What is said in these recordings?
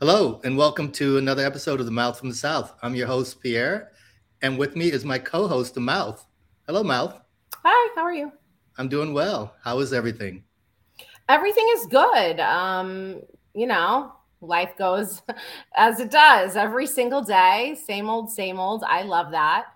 Hello, and welcome to another episode of The Mouth from the South. I'm your host, Pierre, and with me is my co host, The Mouth. Hello, Mouth. Hi, how are you? I'm doing well. How is everything? Everything is good. Um, you know, life goes as it does every single day. Same old, same old. I love that.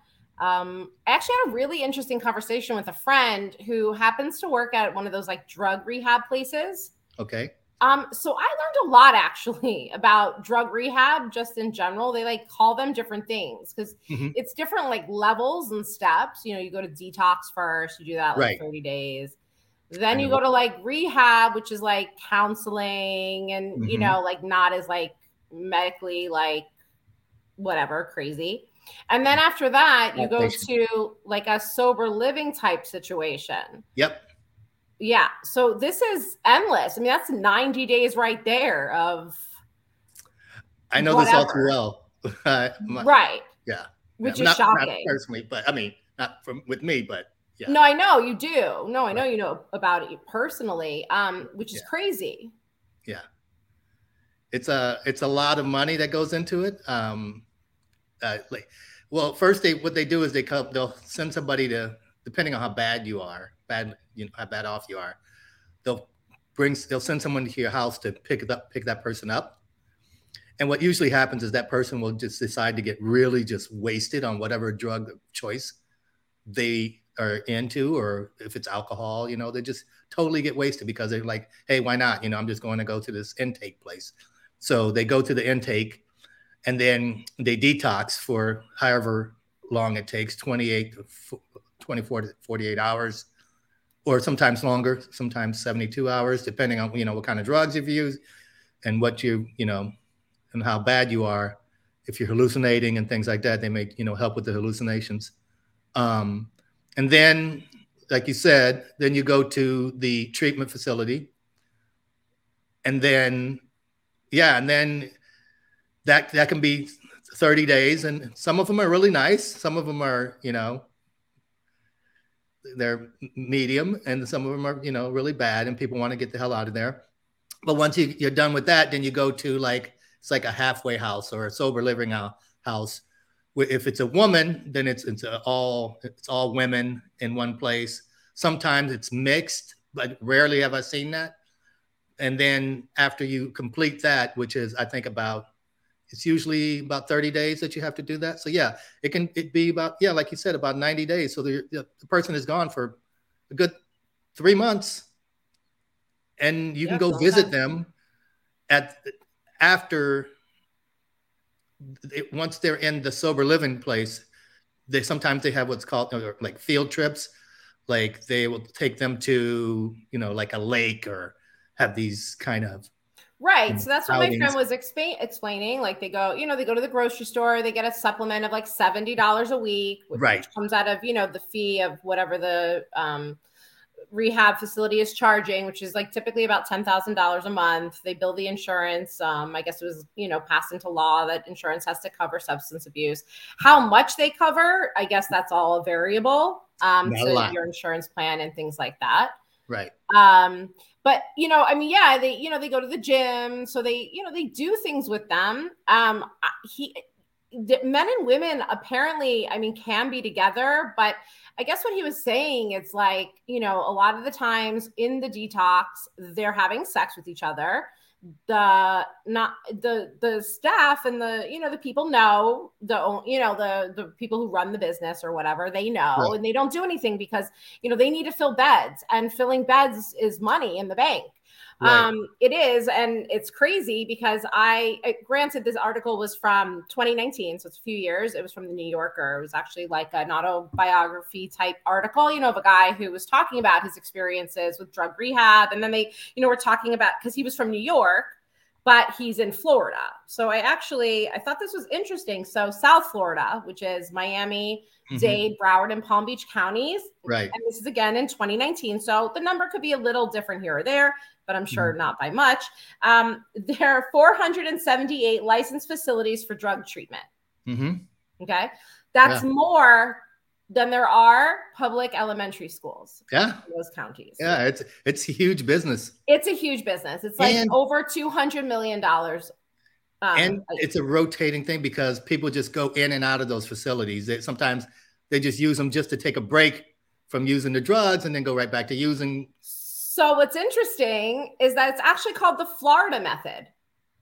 Um, I actually had a really interesting conversation with a friend who happens to work at one of those like drug rehab places. Okay. Um, so I learned a lot actually about drug rehab just in general. They like call them different things because mm-hmm. it's different like levels and steps. You know, you go to detox first, you do that like right. 30 days. Then you go to like rehab, which is like counseling and mm-hmm. you know, like not as like medically like whatever crazy. And then after that, you go to like a sober living type situation. Yep. Yeah. So this is endless. I mean, that's 90 days right there of. I know whatever. this all too well. My, right. Yeah. Which yeah, is not, shocking. Not personally, but I mean, not from with me, but yeah. No, I know you do. No, I know right. you know about it personally, um, which is yeah. crazy. Yeah. It's a it's a lot of money that goes into it. Um, uh, like, well, first they what they do is they come they'll send somebody to depending on how bad you are, bad you know how bad off you are, they'll bring they'll send someone to your house to pick it up, pick that person up. And what usually happens is that person will just decide to get really just wasted on whatever drug choice they are into, or if it's alcohol, you know, they just totally get wasted because they're like, hey, why not? You know, I'm just going to go to this intake place. So they go to the intake and then they detox for however long it takes 28 24 to 48 hours or sometimes longer, sometimes 72 hours, depending on you know what kind of drugs you've used and what you you know and how bad you are. If you're hallucinating and things like that, they may you know help with the hallucinations. Um, and then, like you said, then you go to the treatment facility, and then yeah, and then that that can be 30 days, and some of them are really nice. Some of them are you know they're medium and some of them are you know really bad and people want to get the hell out of there. But once you, you're done with that then you go to like it's like a halfway house or a sober living house. If it's a woman then it's it's all it's all women in one place. Sometimes it's mixed but rarely have i seen that. And then after you complete that which is i think about it's usually about 30 days that you have to do that. So yeah, it can it be about yeah, like you said, about 90 days. So the, the person is gone for a good three months, and you yeah, can go visit them at after it, once they're in the sober living place. They sometimes they have what's called like field trips, like they will take them to you know like a lake or have these kind of Right. So that's what my friend was expa- explaining. Like they go, you know, they go to the grocery store, they get a supplement of like $70 a week, which right. comes out of, you know, the fee of whatever the um, rehab facility is charging, which is like typically about $10,000 a month. They bill the insurance. Um, I guess it was, you know, passed into law that insurance has to cover substance abuse. How much they cover, I guess that's all a variable. Um, so your insurance plan and things like that. Right. Um, but you know i mean yeah they you know they go to the gym so they you know they do things with them. Um he men and women apparently i mean can be together but i guess what he was saying it's like you know a lot of the times in the detox they're having sex with each other the not the the staff and the you know the people know the you know the the people who run the business or whatever they know right. and they don't do anything because you know they need to fill beds and filling beds is money in the bank Right. Um, it is, and it's crazy because I, granted, this article was from 2019, so it's a few years. It was from the New Yorker. It was actually like an autobiography type article, you know, of a guy who was talking about his experiences with drug rehab, and then they, you know, were talking about because he was from New York, but he's in Florida. So I actually I thought this was interesting. So South Florida, which is Miami, mm-hmm. Dade, Broward, and Palm Beach counties. Right. And this is again in 2019. So the number could be a little different here or there but I'm sure mm-hmm. not by much. Um, there are 478 licensed facilities for drug treatment. Mm-hmm. Okay. That's yeah. more than there are public elementary schools. Yeah. those counties. Yeah. It's, it's a huge business. It's a huge business. It's like and- over $200 million Um, and it's a rotating thing because people just go in and out of those facilities. They, sometimes they just use them just to take a break from using the drugs and then go right back to using. So what's interesting is that it's actually called the Florida method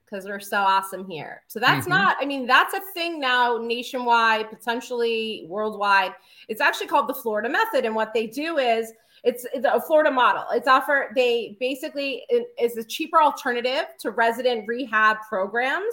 because we're so awesome here. So that's mm-hmm. not, I mean, that's a thing now nationwide, potentially worldwide. It's actually called the Florida method. And what they do is it's, it's a Florida model. It's offer, they basically is a cheaper alternative to resident rehab programs.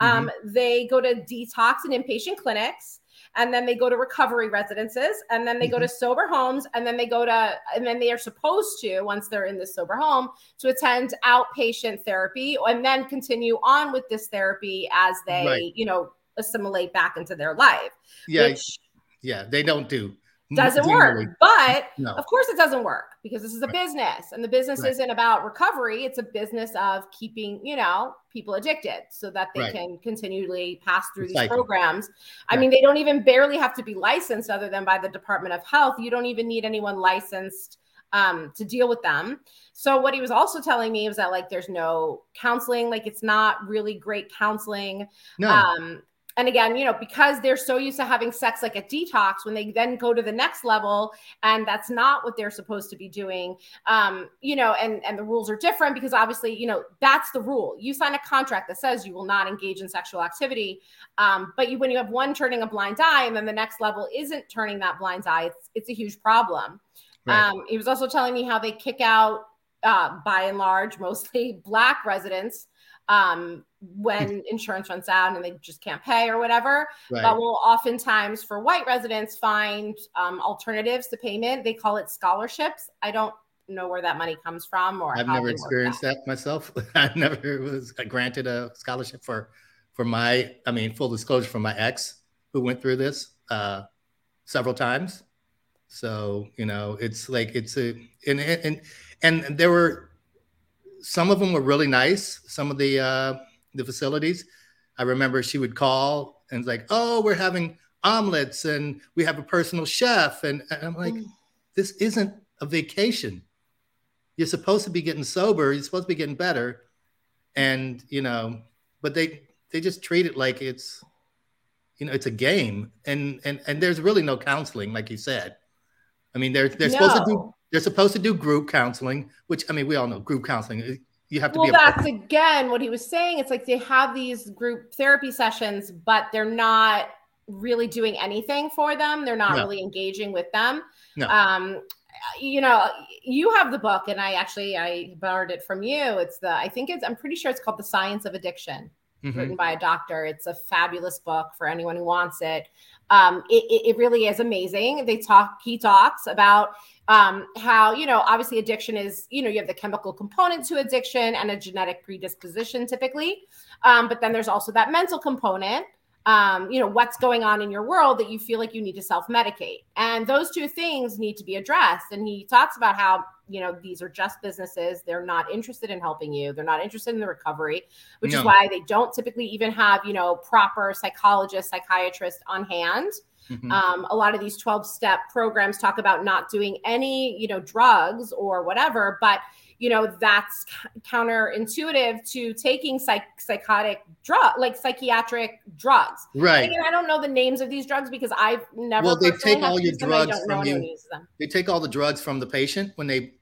Mm-hmm. Um, they go to detox and inpatient clinics and then they go to recovery residences and then they mm-hmm. go to mm-hmm. sober homes and then they go to and then they are supposed to once they're in the sober home to attend outpatient therapy and then continue on with this therapy as they right. you know assimilate back into their life yeah which, yeah they don't do doesn't work. But no. of course, it doesn't work because this is a right. business, and the business right. isn't about recovery. It's a business of keeping, you know, people addicted so that they right. can continually pass through these programs. I mean, they don't even barely have to be licensed, other than by the Department of Health. You don't even need anyone licensed um, to deal with them. So what he was also telling me was that like there's no counseling, like it's not really great counseling. No. Um, and again, you know, because they're so used to having sex like a detox, when they then go to the next level, and that's not what they're supposed to be doing, um, you know, and and the rules are different because obviously, you know, that's the rule. You sign a contract that says you will not engage in sexual activity, um, but you when you have one turning a blind eye, and then the next level isn't turning that blind eye, it's it's a huge problem. Right. Um, he was also telling me how they kick out, uh, by and large, mostly black residents um, when insurance runs out and they just can't pay or whatever. Right. But will oftentimes for white residents find um, alternatives to payment. They call it scholarships. I don't know where that money comes from or I've never experienced that. that myself. I never was granted a scholarship for for my I mean full disclosure for my ex who went through this uh several times. So, you know, it's like it's a and and and there were some of them were really nice. Some of the uh, the facilities, I remember she would call and it's like, "Oh, we're having omelets and we have a personal chef," and, and I'm like, mm. "This isn't a vacation. You're supposed to be getting sober. You're supposed to be getting better." And you know, but they they just treat it like it's you know it's a game, and and and there's really no counseling, like you said. I mean, they're they're no. supposed to do they're supposed to do group counseling, which I mean, we all know group counseling. You have to well, be. Well, that's again what he was saying. It's like they have these group therapy sessions, but they're not really doing anything for them. They're not no. really engaging with them. No. Um, you know, you have the book, and I actually I borrowed it from you. It's the I think it's I'm pretty sure it's called The Science of Addiction, mm-hmm. written by a doctor. It's a fabulous book for anyone who wants it. Um, it, it, really is amazing. They talk, he talks about um, how, you know, obviously addiction is, you know, you have the chemical component to addiction and a genetic predisposition typically. Um, but then there's also that mental component um, you know, what's going on in your world that you feel like you need to self medicate. And those two things need to be addressed. And he talks about how, you know, these are just businesses. They're not interested in helping you, they're not interested in the recovery, which no. is why they don't typically even have, you know, proper psychologists, psychiatrists on hand. Mm-hmm. Um, a lot of these 12 step programs talk about not doing any, you know, drugs or whatever, but you know that's counterintuitive to taking psych- psychotic drug like psychiatric drugs right and i don't know the names of these drugs because i've never well they take all your drugs from you they take all the drugs from the patient when they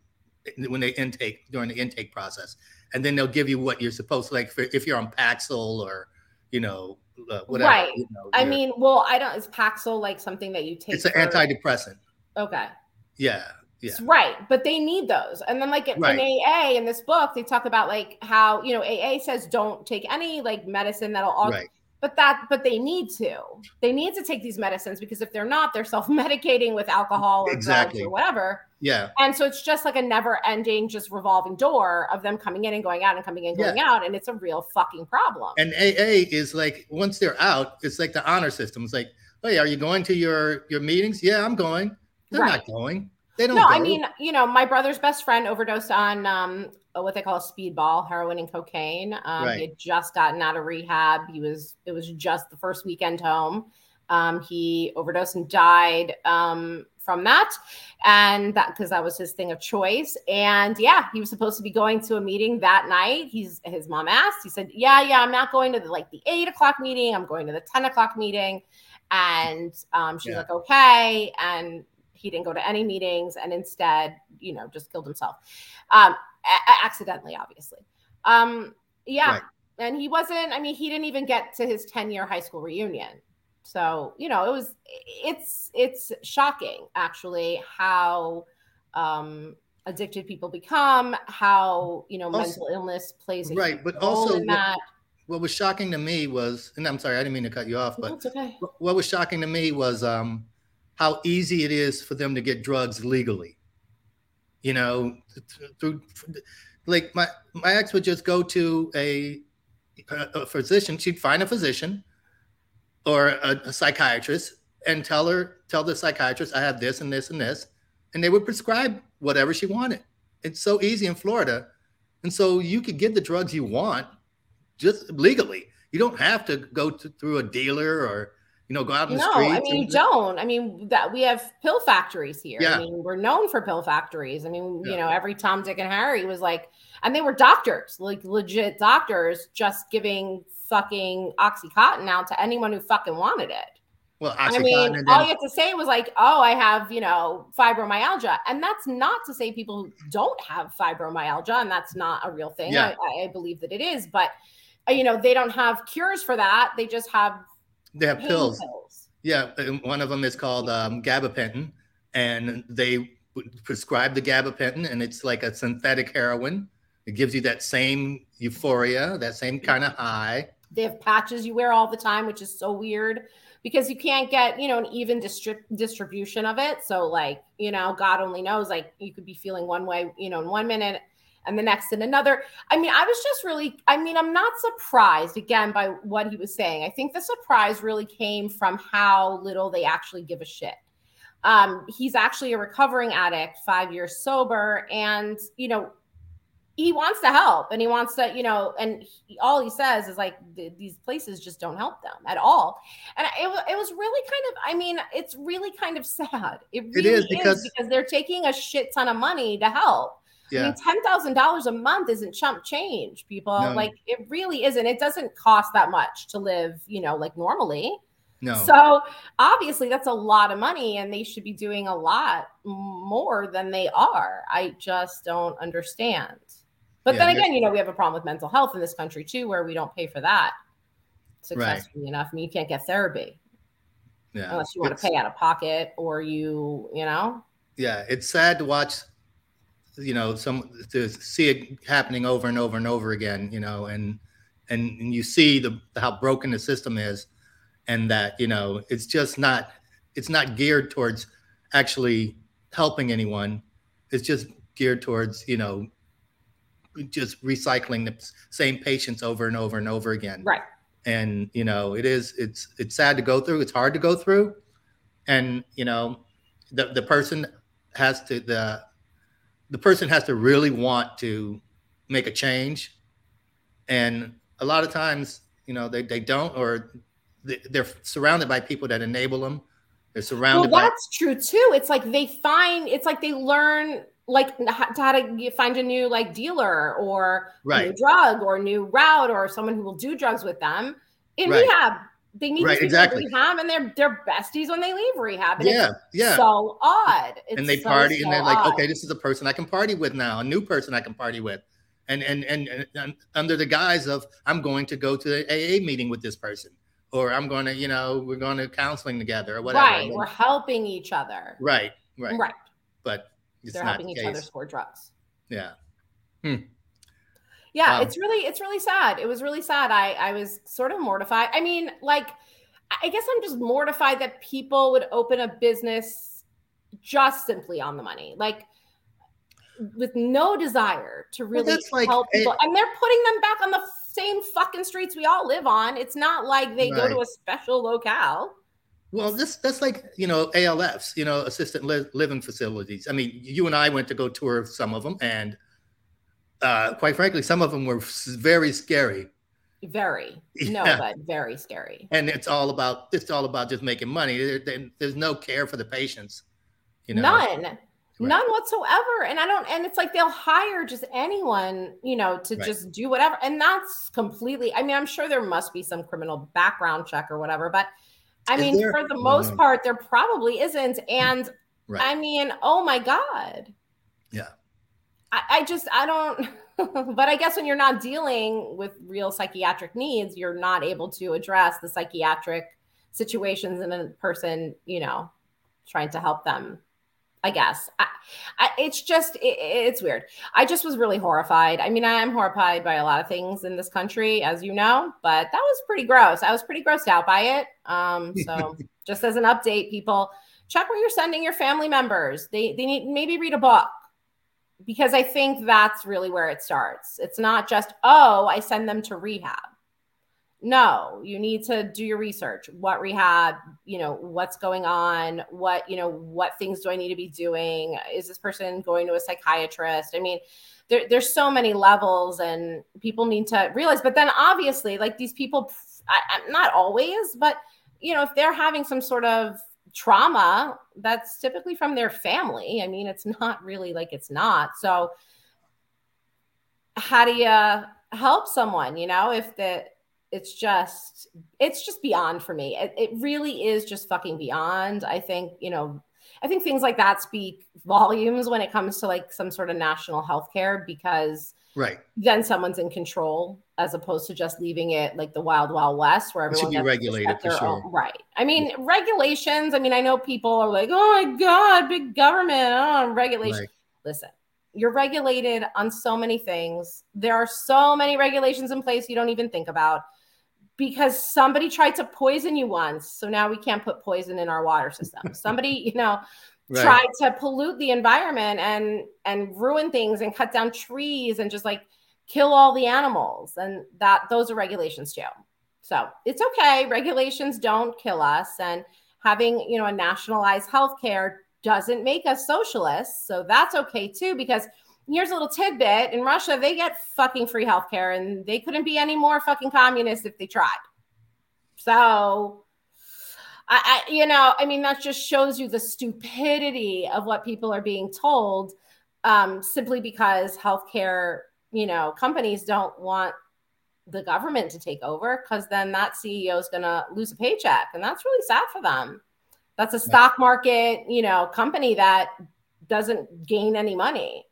when they intake during the intake process and then they'll give you what you're supposed to like for, if you're on paxil or you know uh, whatever right you know, i mean well i don't is paxil like something that you take it's an for, antidepressant okay yeah yeah. Right. But they need those. And then like right. in AA in this book, they talk about like how, you know, AA says don't take any like medicine that'll all right. But that but they need to. They need to take these medicines because if they're not, they're self-medicating with alcohol or exactly. drugs or whatever. Yeah. And so it's just like a never-ending, just revolving door of them coming in and going out and coming in and going yeah. out. And it's a real fucking problem. And AA is like once they're out, it's like the honor system. It's like, hey, are you going to your your meetings? Yeah, I'm going. They're right. not going. They don't. No, go. I mean, you know, my brother's best friend overdosed on um, what they call a speedball, heroin and cocaine. Um, right. He had just gotten out of rehab. He was. It was just the first weekend home. Um, he overdosed and died um, from that, and that because that was his thing of choice. And yeah, he was supposed to be going to a meeting that night. He's his mom asked. He said, "Yeah, yeah, I'm not going to the, like the eight o'clock meeting. I'm going to the ten o'clock meeting." And um, she's yeah. like, "Okay," and he didn't go to any meetings, and instead, you know, just killed himself, um, a- accidentally, obviously. Um, yeah. Right. And he wasn't, I mean, he didn't even get to his 10 year high school reunion. So, you know, it was, it's, it's shocking actually how, um, addicted people become, how, you know, also, mental illness plays a right. But also, in that. What, what was shocking to me was, and I'm sorry, I didn't mean to cut you off, but okay. what was shocking to me was um, how easy it is for them to get drugs legally. You know, through like my my ex would just go to a, a physician. She'd find a physician or a, a psychiatrist and tell her tell the psychiatrist I have this and this and this, and they would prescribe whatever she wanted. It's so easy in Florida, and so you could get the drugs you want just legally. You don't have to go to, through a dealer or you know, go out in the no, streets. I mean, you don't. I mean, that we have pill factories here. Yeah. I mean, we're known for pill factories. I mean, yeah. you know, every Tom, Dick, and Harry was like, and they were doctors, like legit doctors, just giving fucking oxycontin out to anyone who fucking wanted it. Well, I mean, then- all you have to say was like, "Oh, I have, you know, fibromyalgia," and that's not to say people don't have fibromyalgia, and that's not a real thing. Yeah. I, I believe that it is, but uh, you know, they don't have cures for that. They just have they have pills. pills. Yeah, one of them is called um, gabapentin, and they prescribe the gabapentin, and it's like a synthetic heroin. It gives you that same euphoria, that same kind of high. They have patches you wear all the time, which is so weird because you can't get you know an even distri- distribution of it. So like you know, God only knows. Like you could be feeling one way, you know, in one minute, and the next and another. I mean, I was just really, I mean, I'm not surprised again by what he was saying. I think the surprise really came from how little they actually give a shit. Um, he's actually a recovering addict, five years sober, and you know, he wants to help and he wants to, you know, and he, all he says is like these places just don't help them at all. And it, it was really kind of, I mean, it's really kind of sad. It really it is because, is because they're taking a shit ton of money to help. Yeah. I mean, ten thousand dollars a month isn't chump change, people. No. Like it really isn't. It doesn't cost that much to live, you know, like normally. No. So obviously that's a lot of money, and they should be doing a lot more than they are. I just don't understand. But yeah, then again, you know, we have a problem with mental health in this country too, where we don't pay for that successfully right. enough. I mean, you can't get therapy. Yeah. Unless you want it's, to pay out of pocket or you, you know. Yeah, it's sad to watch you know some to see it happening over and over and over again you know and and, and you see the how broken the system is and that you know it's just not it's not geared towards actually helping anyone. It's just geared towards you know just recycling the same patients over and over and over again. Right. And you know it is it's it's sad to go through it's hard to go through. And you know the the person has to the the person has to really want to make a change and a lot of times you know they, they don't or they're surrounded by people that enable them they're surrounded well that's by- true too it's like they find it's like they learn like how to find a new like dealer or right. a new drug or a new route or someone who will do drugs with them in right. rehab they meet right, exactly. rehab and they're they're besties when they leave rehab. And yeah, yeah. So odd. It's and they so, party so and they're like, odd. okay, this is a person I can party with now, a new person I can party with. And and and, and under the guise of I'm going to go to the AA meeting with this person. Or I'm going to, you know, we're going to counseling together or whatever. Right. We're helping each other. Right. Right. Right. But they're helping each other score drugs. Yeah. Hmm yeah it's really it's really sad. It was really sad. I i was sort of mortified. I mean like i guess i'm just mortified that people would open a business just simply on the money like with no desire to really well, like, help eh people it, and they're putting them back on the same fucking streets we all live on. It's not like they right. go to a special locale. Well, this that's like you know ALFs, you know, assistant li- living facilities. I mean, you and I went to go tour some of them, and uh, quite frankly, some of them were very scary. Very. No, yeah. but very scary. And it's all about it's all about just making money. There, there's no care for the patients. You know? None. Right. None whatsoever. And I don't, and it's like they'll hire just anyone, you know, to right. just do whatever. And that's completely, I mean, I'm sure there must be some criminal background check or whatever, but I Is mean, there? for the most part, there probably isn't. And right. I mean, oh my God. Yeah. I, I just, I don't. but I guess when you're not dealing with real psychiatric needs, you're not able to address the psychiatric situations in a person, you know, trying to help them. I guess I, I, it's just it, it's weird. I just was really horrified. I mean, I am horrified by a lot of things in this country, as you know, but that was pretty gross. I was pretty grossed out by it. Um, so just as an update, people check where you're sending your family members. They they need maybe read a book because I think that's really where it starts. It's not just, oh, I send them to rehab. No, you need to do your research. What rehab, you know, what's going on? What, you know, what things do I need to be doing? Is this person going to a psychiatrist? I mean, there, there's so many levels and people need to realize, but then obviously, like these people, I, not always, but, you know, if they're having some sort of trauma that's typically from their family. I mean, it's not really like it's not. So, how do you help someone? You know, if the it's just it's just beyond for me. It, it really is just fucking beyond. I think you know. I think things like that speak volumes when it comes to like some sort of national health care because right then someone's in control as opposed to just leaving it like the wild wild west where everyone should be regulated for sure. Own, right i mean yeah. regulations i mean i know people are like oh my god big government oh regulation right. listen you're regulated on so many things there are so many regulations in place you don't even think about because somebody tried to poison you once so now we can't put poison in our water system somebody you know right. tried to pollute the environment and and ruin things and cut down trees and just like kill all the animals and that those are regulations too. So it's okay. Regulations don't kill us and having you know a nationalized healthcare doesn't make us socialists so that's okay too because here's a little tidbit. In russia they get fucking free healthcare and they couldn't be any more fucking communist if they tried. So I, I, you know, I mean, that just shows you the stupidity of what people are being told um, simply because healthcare, you know, companies don't want the government to take over because then that CEO is going to lose a paycheck. And that's really sad for them. That's a stock market, you know, company that doesn't gain any money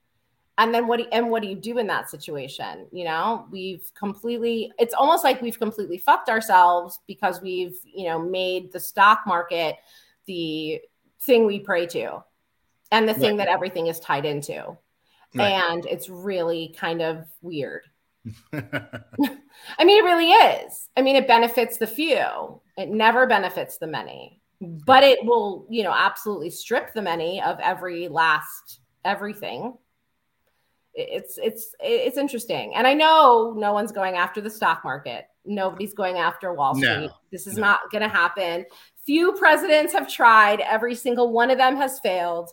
and then what do, and what do you do in that situation you know we've completely it's almost like we've completely fucked ourselves because we've you know made the stock market the thing we pray to and the thing right. that everything is tied into right. and it's really kind of weird. I mean it really is. I mean it benefits the few. It never benefits the many but it will you know absolutely strip the many of every last everything. It's it's it's interesting. And i know no one's going after the stock market. Nobody's going after wall street. No, this is no. not going to happen. Few presidents have tried. Every single one of them has failed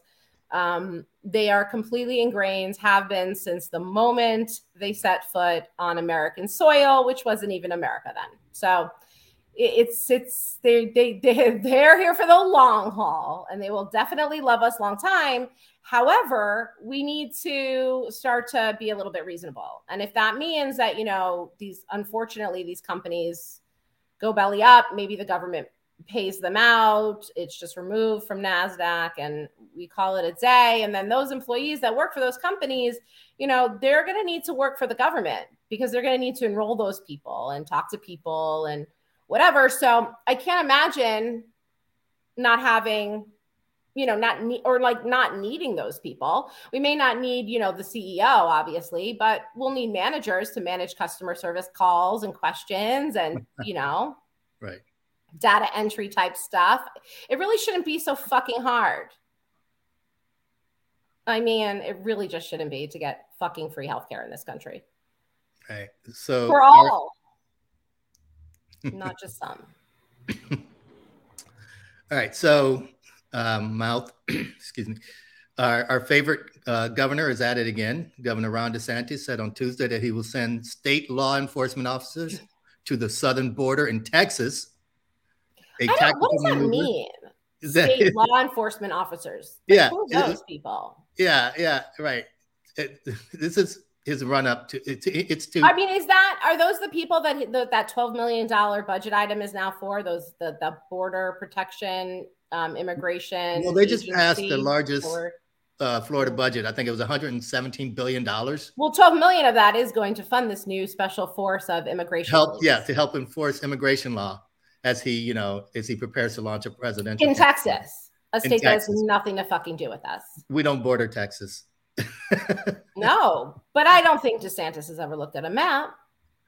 um, they are completely ingrained have been since the moment they set foot on american soil which wasn't even america then so it's it's they they they they're here for the long haul and they will definitely love us long time However, we need to start to be a little bit reasonable. And if that means that, you know, these unfortunately these companies go belly up, maybe the government pays them out, it's just removed from Nasdaq and we call it a day. And then those employees that work for those companies, you know, they're going to need to work for the government because they're going to need to enroll those people and talk to people and whatever. So, I can't imagine not having you know not need or like not needing those people. We may not need you know the ceo obviously but we'll need managers to manage customer service calls and questions and you know. Right data entry type stuff it really shouldn't be so fucking hard i mean it really just shouldn't be to get fucking free healthcare in this country right so for all not just some all right so um, mouth. excuse me. Our, our favorite uh, governor is at it again. Governor Ron DeSantis said on Tuesday that he will send state law enforcement officers to the southern border in Texas. A what does that maneuver. mean? That, State law enforcement officers. Like, yeah, who those people? Yeah, yeah, right. It, this is his run up to it's it's to I mean is that are those the people that the, that 12 million dollar budget item is now for those the the border protection um immigration Well they just passed the largest uh, Florida budget. I think it was 117 billion dollars. Well, 12 million of that is going to fund this new special force of immigration. Help, yeah, to help enforce immigration law as he, you know, as he prepares to launch a presidential in Texas, a state that has nothing to fucking do with us. We don't border Texas. no, but I don't think DeSantis has ever looked at a map.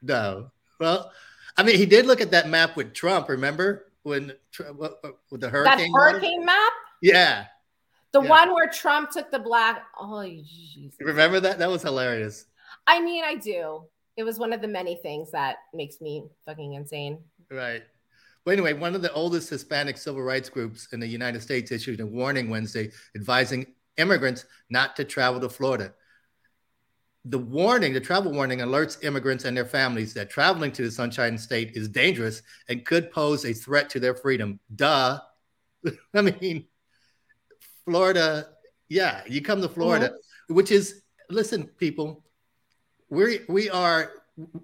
No. Well, I mean, he did look at that map with Trump. Remember when with the hurricane? That hurricane map. Yeah. The yeah. one where Trump took the black. Oh, Jesus. Remember that? That was hilarious. I mean, I do. It was one of the many things that makes me fucking insane. Right. But anyway, one of the oldest Hispanic civil rights groups in the United States issued a warning Wednesday advising immigrants not to travel to Florida. The warning, the travel warning, alerts immigrants and their families that traveling to the Sunshine State is dangerous and could pose a threat to their freedom. Duh. I mean, Florida, yeah, you come to Florida, mm-hmm. which is listen, people, we we are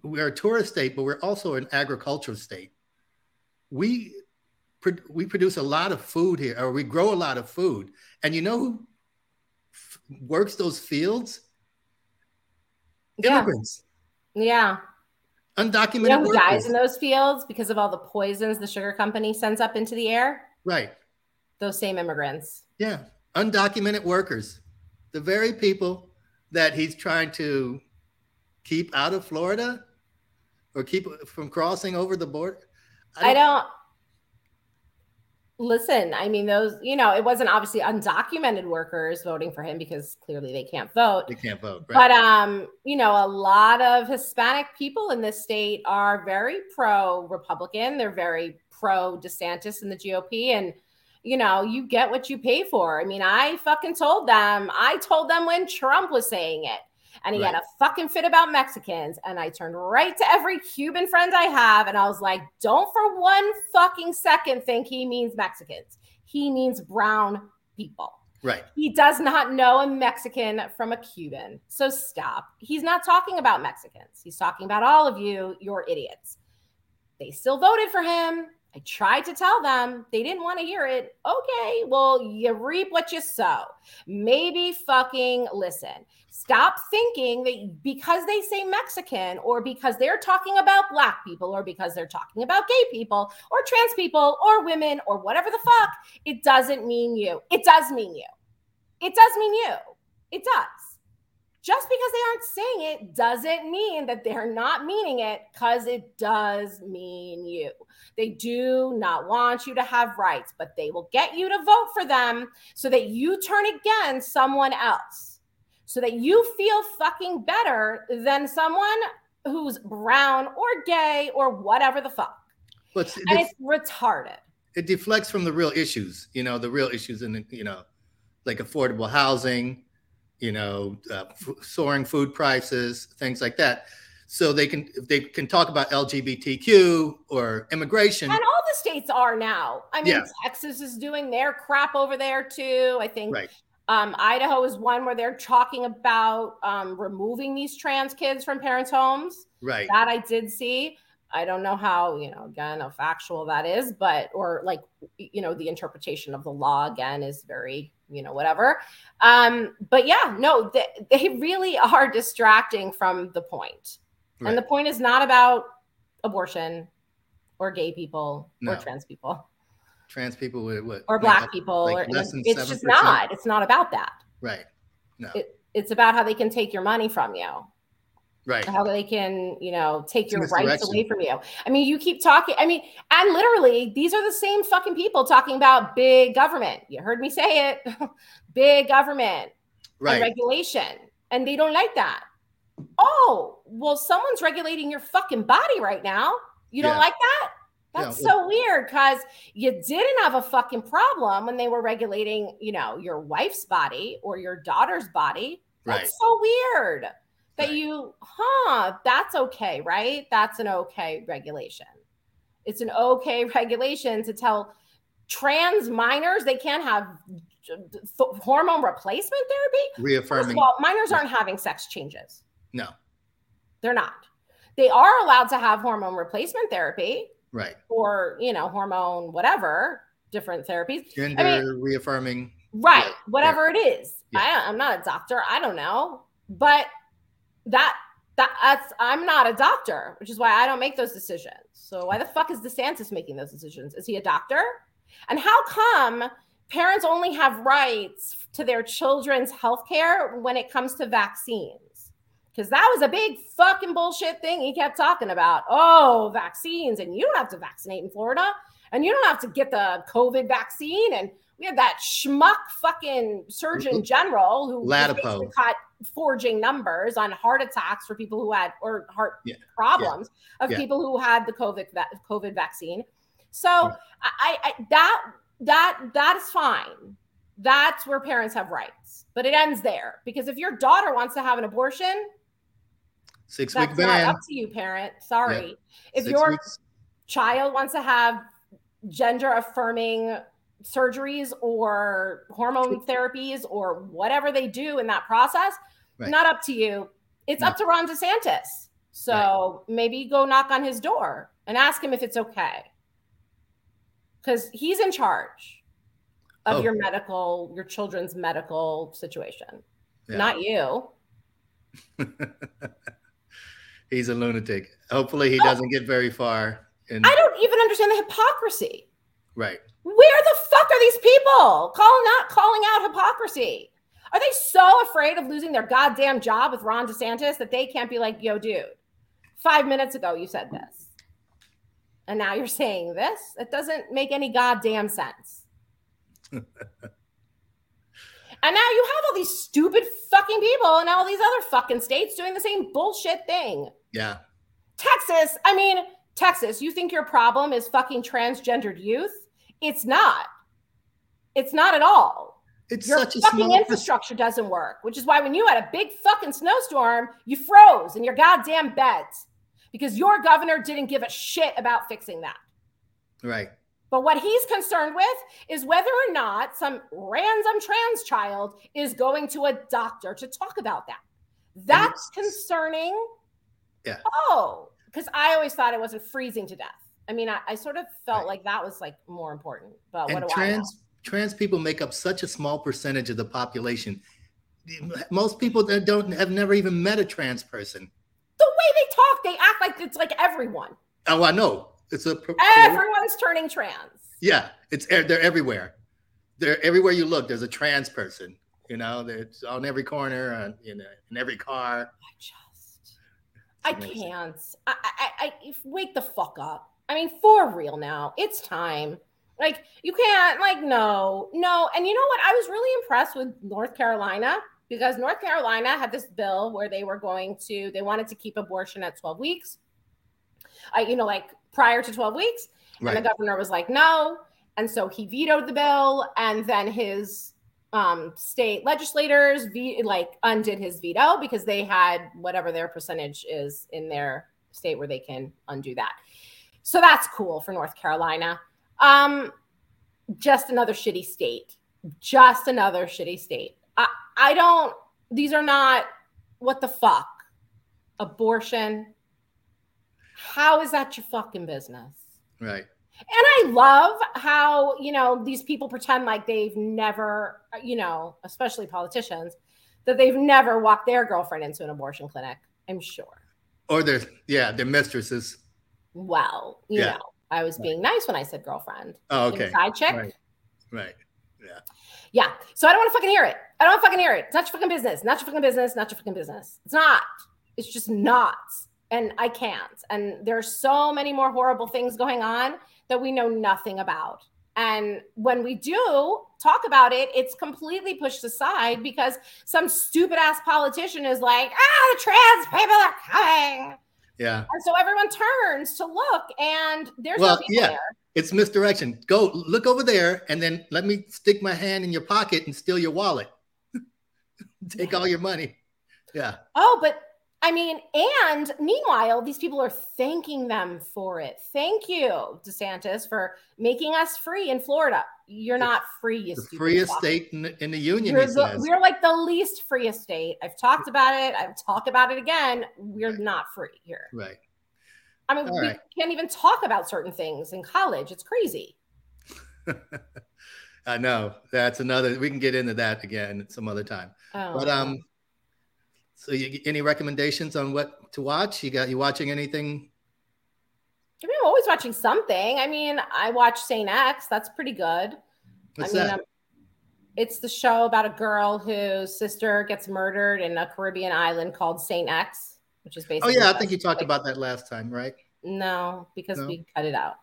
we are a tourist state, but we're also an agricultural state. We we produce a lot of food here, or we grow a lot of food, and you know who works those fields? Yeah. Immigrants. Yeah. Undocumented. You know who dies in those fields because of all the poisons the sugar company sends up into the air? Right. Those same immigrants. Yeah. Undocumented workers. The very people that he's trying to keep out of Florida or keep from crossing over the border. I don't, I don't listen, I mean, those, you know, it wasn't obviously undocumented workers voting for him because clearly they can't vote. They can't vote. Right. But, um, you know, a lot of Hispanic people in this state are very pro Republican. They're very pro DeSantis and the GOP. And, you know, you get what you pay for. I mean, I fucking told them, I told them when Trump was saying it and he right. had a fucking fit about Mexicans. And I turned right to every Cuban friend I have and I was like, don't for one fucking second think he means Mexicans. He means brown people. Right. He does not know a Mexican from a Cuban. So stop. He's not talking about Mexicans. He's talking about all of you. You're idiots. They still voted for him. I tried to tell them. They didn't want to hear it. Okay, well, you reap what you sow. Maybe fucking listen. Stop thinking that because they say Mexican or because they're talking about black people or because they're talking about gay people or trans people or women or whatever the fuck, it doesn't mean you. It does mean you. It does mean you. It does just because they aren't saying it doesn't mean that they're not meaning it because it does mean you. They do not want you to have rights, but they will get you to vote for them so that you turn against someone else, so that you feel fucking better than someone who's brown or gay or whatever the fuck. But and it's retarded. It deflects from the real issues, you know, the real issues in, you know, like affordable housing you know, uh, f- soaring food prices, things like that. So they can they can talk about LGBTQ or immigration. And all the states are now. I mean, yeah. Texas is doing their crap over there too. I think right. um, Idaho is one where they're talking about um, removing these trans kids from parents' homes. Right. That I did see. I don't know how, you know, again, how factual that is, but, or like, you know, the interpretation of the law again is very you know whatever. Um but yeah no they, they really are distracting from the point. Right. and the point is not about abortion or gay people no. or trans people. Trans people with what or black like, people like or it's just not. it's not about that. Right. No. It, it's about how they can take your money from you right. how they can you know take your rights away from you. I mean you keep talking i mean and literally these are the same fucking people talking about big government. You heard me say it big government right. and regulation and they don't like that. Oh well someone's regulating your fucking body right now. You don't yeah. like that? That's yeah, well, so weird because you didn't have a fucking problem when they were regulating you know your wife's body or your daughter's body. That's right. so weird Right. you, huh, that's okay, right? That's an okay regulation. It's an okay regulation to tell trans minors they can't have th- hormone replacement therapy. First Reaffirming. of all, minors Yeah. aren't having sex changes. No. They're not. They are allowed to have hormone replacement therapy Right. or, you know, hormone whatever, different therapies. Gender reaffirming. Right. Yeah, Whatever it is. Yeah. I, I'm not a doctor. I don't know. But that that that's I'm not a doctor, which is why I don't make those decisions. So why the fuck is DeSantis making those decisions? Is he a doctor? And how come parents only have rights to their children's health care when it comes to vaccines? Because that was a big fucking bullshit thing he kept talking about. Oh, vaccines, and you don't have to vaccinate in Florida, and you don't have to get the COVID vaccine. And we had that schmuck fucking surgeon mm-hmm. general who Ladapo. caught forging numbers on heart attacks for people who had or heart Yeah. problems of Yeah. people who had the COVID COVID vaccine. So I, I that that that is fine. That's where parents have rights, but it ends there because if your daughter wants to have an abortion, Six week that's not ban. up to you, parent. Sorry. If Six your weeks. child wants to have gender affirming surgeries or hormone therapies or whatever they do in that process, Right. not up to you. It's No. up to Ron DeSantis. So maybe go knock on his door and ask him if it's okay. Because he's in charge of Oh. your medical, your children's medical situation, Yeah. not you. He's a lunatic. Hopefully, he doesn't get very far. In, I don't even understand the hypocrisy. right. Where the fuck are these people calling out calling out hypocrisy? Are they so afraid of losing their goddamn job with Ron DeSantis that they can't be like, yo, dude, five minutes ago you said this. And now you're saying this? It doesn't make any goddamn sense. and now you have all these stupid fucking people in all these other fucking states doing the same bullshit thing. Yeah. Texas, I mean, Texas, you think your problem is fucking transgendered youth? It's not. It's not at all. It's Your such a fucking small. infrastructure doesn't work, which is why when you had a big fucking snowstorm, you froze in your goddamn beds because your governor didn't give a shit about fixing that. Right. But what he's concerned with is whether or not some random trans child is going to a doctor to talk about that. That's concerning. Yeah. Oh, because I always thought it wasn't freezing to death. I mean, I, I sort of felt Right. like that was like more important. But and what do I know? trans trans people make up such a small percentage of the population. Most people that don't have never even met a trans person. The way they talk, they act like it's like everyone. Oh, I know. It's a Everyone's turning trans. yeah. It's they're everywhere. They're everywhere you look. There's a trans person. You know, it's on every corner, on you know, in every car. I just, I can't. I, I, I, wake the fuck up. I mean, for real now, it's time. Like, you can't, like, no, no. And you know what? I was really impressed with North Carolina because North Carolina had this bill where they were going to, they wanted to keep abortion at 12 weeks. I, you know, like prior to 12 weeks. And the governor was like, no. And so he vetoed the bill. And then his um, state legislators ve- like undid his veto because they had whatever their percentage is in their state where they can undo that. So that's cool for North Carolina. Um, just another shitty state. Just another shitty state. I, I don't, these are not what the fuck. Abortion. How is that your fucking business? Right. And I love how, you know, these people pretend like they've never, you know, especially politicians, that they've never walked their girlfriend into an abortion clinic. I'm sure. Or their yeah, their mistresses. Well, you Yeah. know, I was being nice when I said girlfriend. Oh, okay. Side chick. Right. Right. Yeah. So I don't want to fucking hear it. I don't want to fucking hear it. It's not your fucking business. Not your fucking business. Not your fucking business. It's not. It's just not. And I can't. And there's so many more horrible things going on that we know nothing about. And when we do talk about it, it's completely pushed aside because some stupid ass politician is like, ah, the trans people are coming. Yeah. And so everyone turns to look, and there's Well, no people yeah. there. It's misdirection. Go look over there and then let me stick my hand in your pocket and steal your wallet. Take all your money. Yeah. Oh, but I mean, and meanwhile, these people are thanking them for it. Thank you, DeSantis, for making us free in Florida. You're not free, you The freest state in the, in the union, We're, he the- we're like the least freest state. I've talked about it. I've talked about it again. We're not free here. Right. I mean, All we right. can't even talk about certain things in college. It's crazy. I know that's another. We can get into that again some other time. Oh, But um, so you, any recommendations on what to watch? You got you watching anything? I mean, I'm always watching something. I mean, I watch Saint X. That's pretty good. What's I mean, that? um, it's the show about a girl whose sister gets murdered in a Caribbean island called Saint X, which is basically. oh yeah, I think you talked like- about that last time, right? No, because No? we cut it out.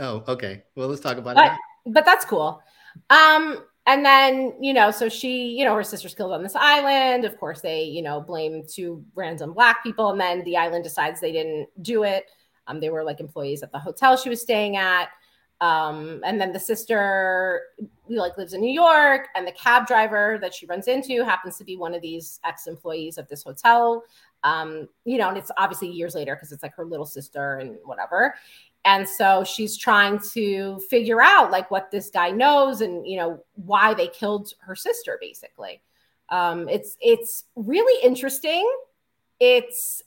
Oh, okay. Well, let's talk about But it. but that's cool. Um, and then you know, so she, you know, her sister's killed on this island. Of course, they, you know, blame two random black people, and then the island decides they didn't do it. Um, they were like employees at the hotel she was staying at. Um, and then the sister like lives in New York, and the cab driver that she runs into happens to be one of these ex-employees of this hotel. Um, you know, and it's obviously years later because it's like her little sister and whatever. And so she's trying to figure out like what this guy knows and you know why they killed her sister basically. Um, it's it's really interesting. It's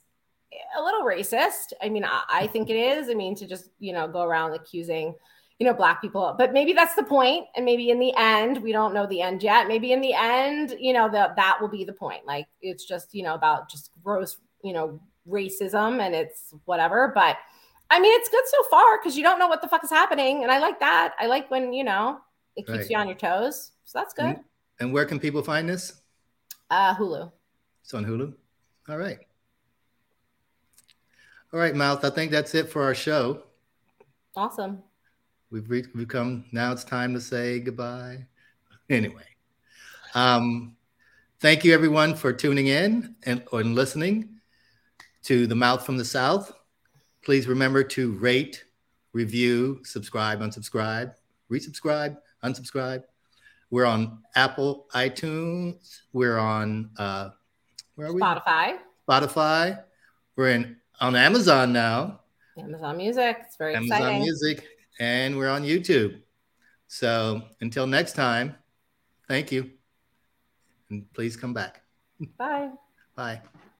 a little racist. I mean, I, I think it is. I mean, to just you know go around accusing you know black people, but maybe that's the point. And maybe in the end, we don't know the end yet. Maybe in the end, you know that that will be the point. Like it's just you know about just gross you know racism and it's whatever. But I mean, it's good so far because you don't know what the fuck is happening, and I like that. I like when you know it keeps Right. you on your toes, so that's good. And where can people find this? Uh, Hulu. It's on Hulu. All right. All right, Mouth. I think that's it for our show. Awesome. We've, re- we've come. Now it's time to say goodbye. Anyway, um, thank you everyone for tuning in and, and listening to the Mouth from the South. Please remember to rate, review, subscribe, unsubscribe, resubscribe, unsubscribe. We're on Apple, iTunes. We're on uh, where are we? Spotify, Spotify. We're in on Amazon now. Amazon Music. It's very Amazon exciting. Music, and we're on YouTube. So until next time, thank you. And please come back. Bye. Bye.